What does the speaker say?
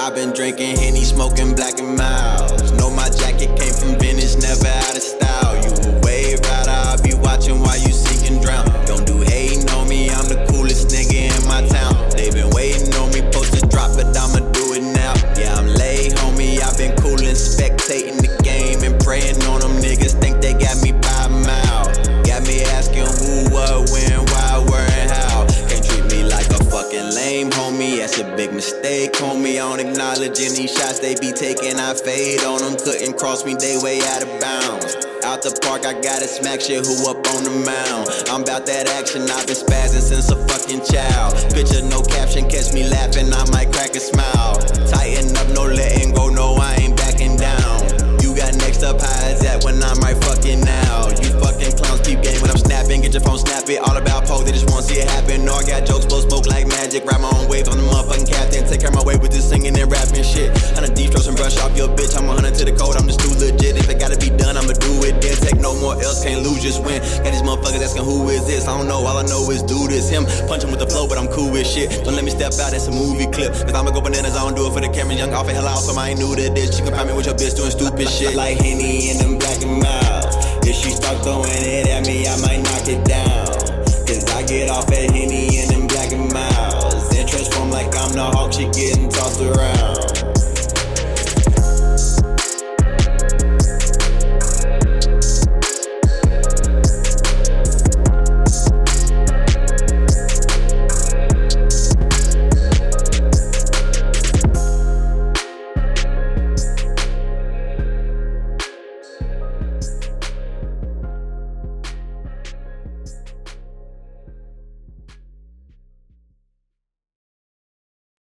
I've been drinking Henny, smoking black and Milds. Know my jacket came from Venice, never out of style. You a wave rider, I'll be watching while you sink and drown. Don't do hating on me, I'm the coolest nigga in my town. They been waiting on me, post to drop, but I'ma do it now. Yeah, I'm late, homie. I've been coolin', spectating the game and praying on mistake, homie. I don't acknowledge any shots they be taking. I fade on them, couldn't cross me, they way out of bounds. Out the park, I gotta smack shit, who up on the mound? I'm about that action, I've been spazzing since a fucking child. Picture no caption, catch me laughing, I might crack a smile. just win. Got these motherfuckers asking who is this? I don't know. All I know is dude is him. Punch him with the flow, but I'm cool with shit. Don't let me step out. That's a movie clip. Cause I'ma go bananas. I don't do it for the camera. Young off and hell out. I ain't new to this. She can find me with your bitch doing stupid shit. Like Henny in them black and mild. If she start throwing it at me, I might knock it down. Cause I get off at Henny in them black and Milds. And transform like I'm the hawk. She getting tossed around.